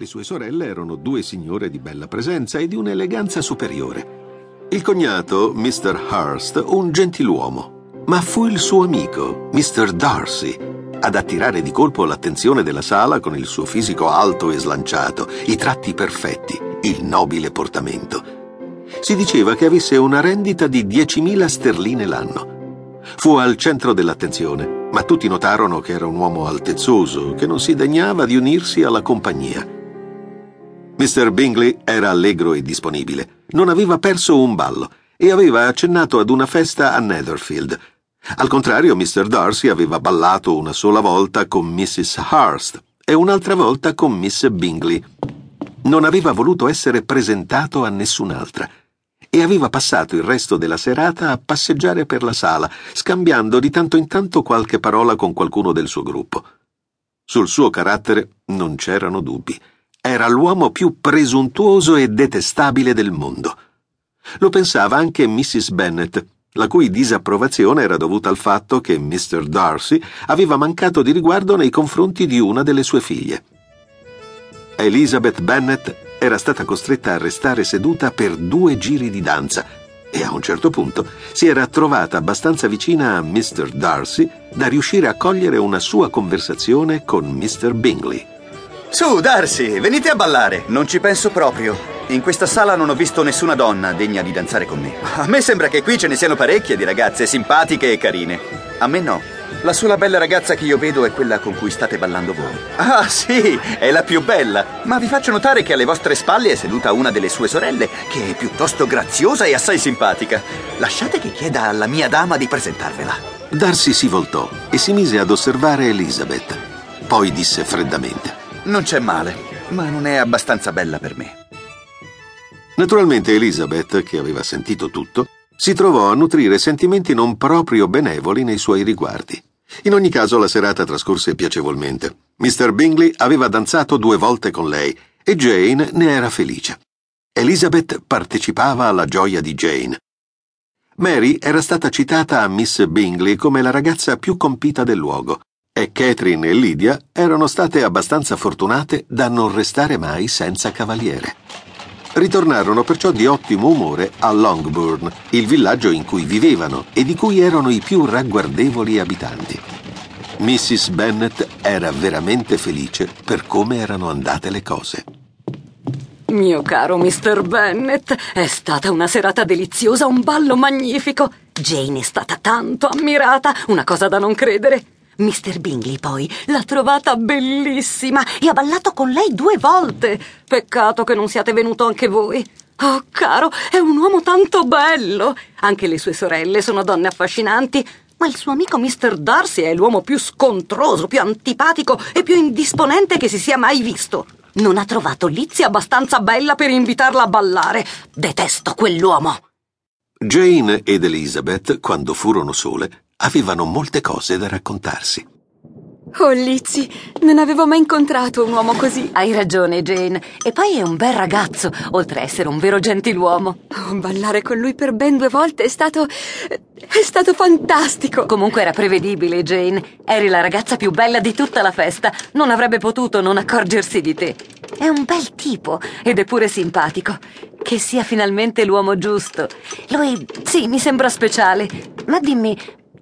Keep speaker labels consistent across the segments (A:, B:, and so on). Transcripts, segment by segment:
A: Le sue sorelle erano due signore di bella presenza e di un'eleganza superiore. Il cognato, Mr. Hurst, un gentiluomo, ma fu il suo amico, Mr. Darcy, ad attirare di colpo l'attenzione della sala con il suo fisico alto e slanciato, i tratti perfetti, il nobile portamento. Si diceva che avesse una rendita di 10.000 sterline l'anno. Fu al centro dell'attenzione, ma tutti notarono che era un uomo altezzoso, che non si degnava di unirsi alla compagnia. Mr. Bingley era allegro e disponibile, non aveva perso un ballo e aveva accennato ad una festa a Netherfield. Al contrario, Mr. Darcy aveva ballato una sola volta con Mrs. Hurst e un'altra volta con Miss Bingley. Non aveva voluto essere presentato a nessun'altra e aveva passato il resto della serata a passeggiare per la sala, scambiando di tanto in tanto qualche parola con qualcuno del suo gruppo. Sul suo carattere non c'erano dubbi. Era l'uomo più presuntuoso e detestabile del mondo. Lo pensava anche Mrs. Bennet, la cui disapprovazione era dovuta al fatto che Mr. Darcy aveva mancato di riguardo nei confronti di una delle sue figlie. Elizabeth Bennet era stata costretta a restare seduta per due giri di danza e a un certo punto si era trovata abbastanza vicina a Mr. Darcy da riuscire a cogliere una sua conversazione con Mr. Bingley.
B: Su, Darcy, venite a ballare. Non ci penso proprio. In questa sala non ho visto nessuna donna degna di danzare con me. A me sembra che qui ce ne siano parecchie di ragazze simpatiche e carine. A me no. La sola bella ragazza che io vedo è quella con cui state ballando voi. Ah, sì, è la più bella. Ma vi faccio notare che alle vostre spalle è seduta una delle sue sorelle, che è piuttosto graziosa e assai simpatica. Lasciate che chieda alla mia dama di presentarvela.
A: Darcy si voltò e si mise ad osservare Elizabeth. Poi disse freddamente.
B: Non c'è male, ma non è abbastanza bella per me.
A: Naturalmente Elizabeth, che aveva sentito tutto, si trovò a nutrire sentimenti non proprio benevoli nei suoi riguardi. In ogni caso la serata trascorse piacevolmente. Mr. Bingley aveva danzato due volte con lei e Jane ne era felice. Elizabeth partecipava alla gioia di Jane. Mary era stata citata a Miss Bingley come la ragazza più compita del luogo e Catherine e Lydia erano state abbastanza fortunate da non restare mai senza cavaliere. Ritornarono perciò di ottimo umore a Longbourn, il villaggio in cui vivevano e di cui erano i più ragguardevoli abitanti. Mrs. Bennet era veramente felice per come erano andate le cose.
C: Mio caro Mr. Bennet, è stata una serata deliziosa, un ballo magnifico. Jane è stata tanto ammirata, una cosa da non credere. Mr. Bingley poi l'ha trovata bellissima e ha ballato con lei due volte. Peccato che non siate venuto anche voi. Oh, caro, è un uomo tanto bello. Anche le sue sorelle sono donne affascinanti, ma il suo amico Mr. Darcy è l'uomo più scontroso, più antipatico e più indisponente che si sia mai visto. Non ha trovato Lizzie abbastanza bella per invitarla a ballare. Detesto quell'uomo.
A: Jane ed Elizabeth, quando furono sole, avevano molte cose da raccontarsi.
D: Oh, Lizzie, non avevo mai incontrato un uomo così.
C: Hai ragione, Jane. E poi è un bel ragazzo, oltre a essere un vero gentiluomo.
D: Oh, ballare con lui per ben due volte è stato. è stato fantastico.
C: Comunque era prevedibile, Jane. Eri la ragazza più bella di tutta la festa. Non avrebbe potuto non accorgersi di te. È un bel tipo ed è pure simpatico. Che sia finalmente l'uomo giusto. Lui, sì, mi sembra speciale. Ma dimmi,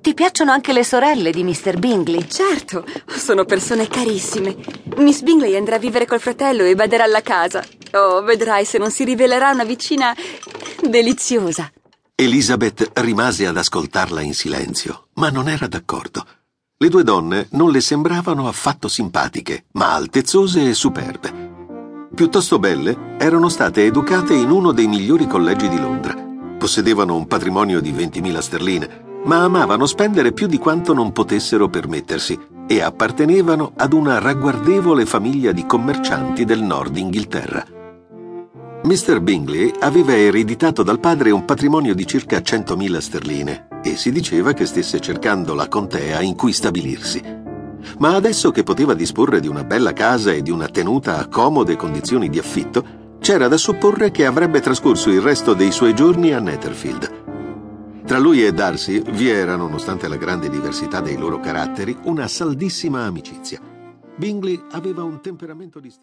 C: ti piacciono anche le sorelle di Mr. Bingley?
D: Certo, sono persone carissime. Miss Bingley andrà a vivere col fratello e baderà alla casa. Oh, vedrai se non si rivelerà una vicina deliziosa.
A: Elizabeth rimase ad ascoltarla in silenzio, ma non era d'accordo. Le due donne non le sembravano affatto simpatiche, ma altezzose e superbe. Piuttosto belle, erano state educate in uno dei migliori collegi di Londra. Possedevano un patrimonio di 20.000 sterline ma amavano spendere più di quanto non potessero permettersi e appartenevano ad una ragguardevole famiglia di commercianti del nord Inghilterra. Mr. Bingley aveva ereditato dal padre un patrimonio di circa 100.000 sterline e si diceva che stesse cercando la contea in cui stabilirsi. Ma adesso che poteva disporre di una bella casa e di una tenuta a comode condizioni di affitto, c'era da supporre che avrebbe trascorso il resto dei suoi giorni a Netherfield. Tra lui e Darcy vi era, nonostante la grande diversità dei loro caratteri, una saldissima amicizia. Bingley aveva un temperamento distinto.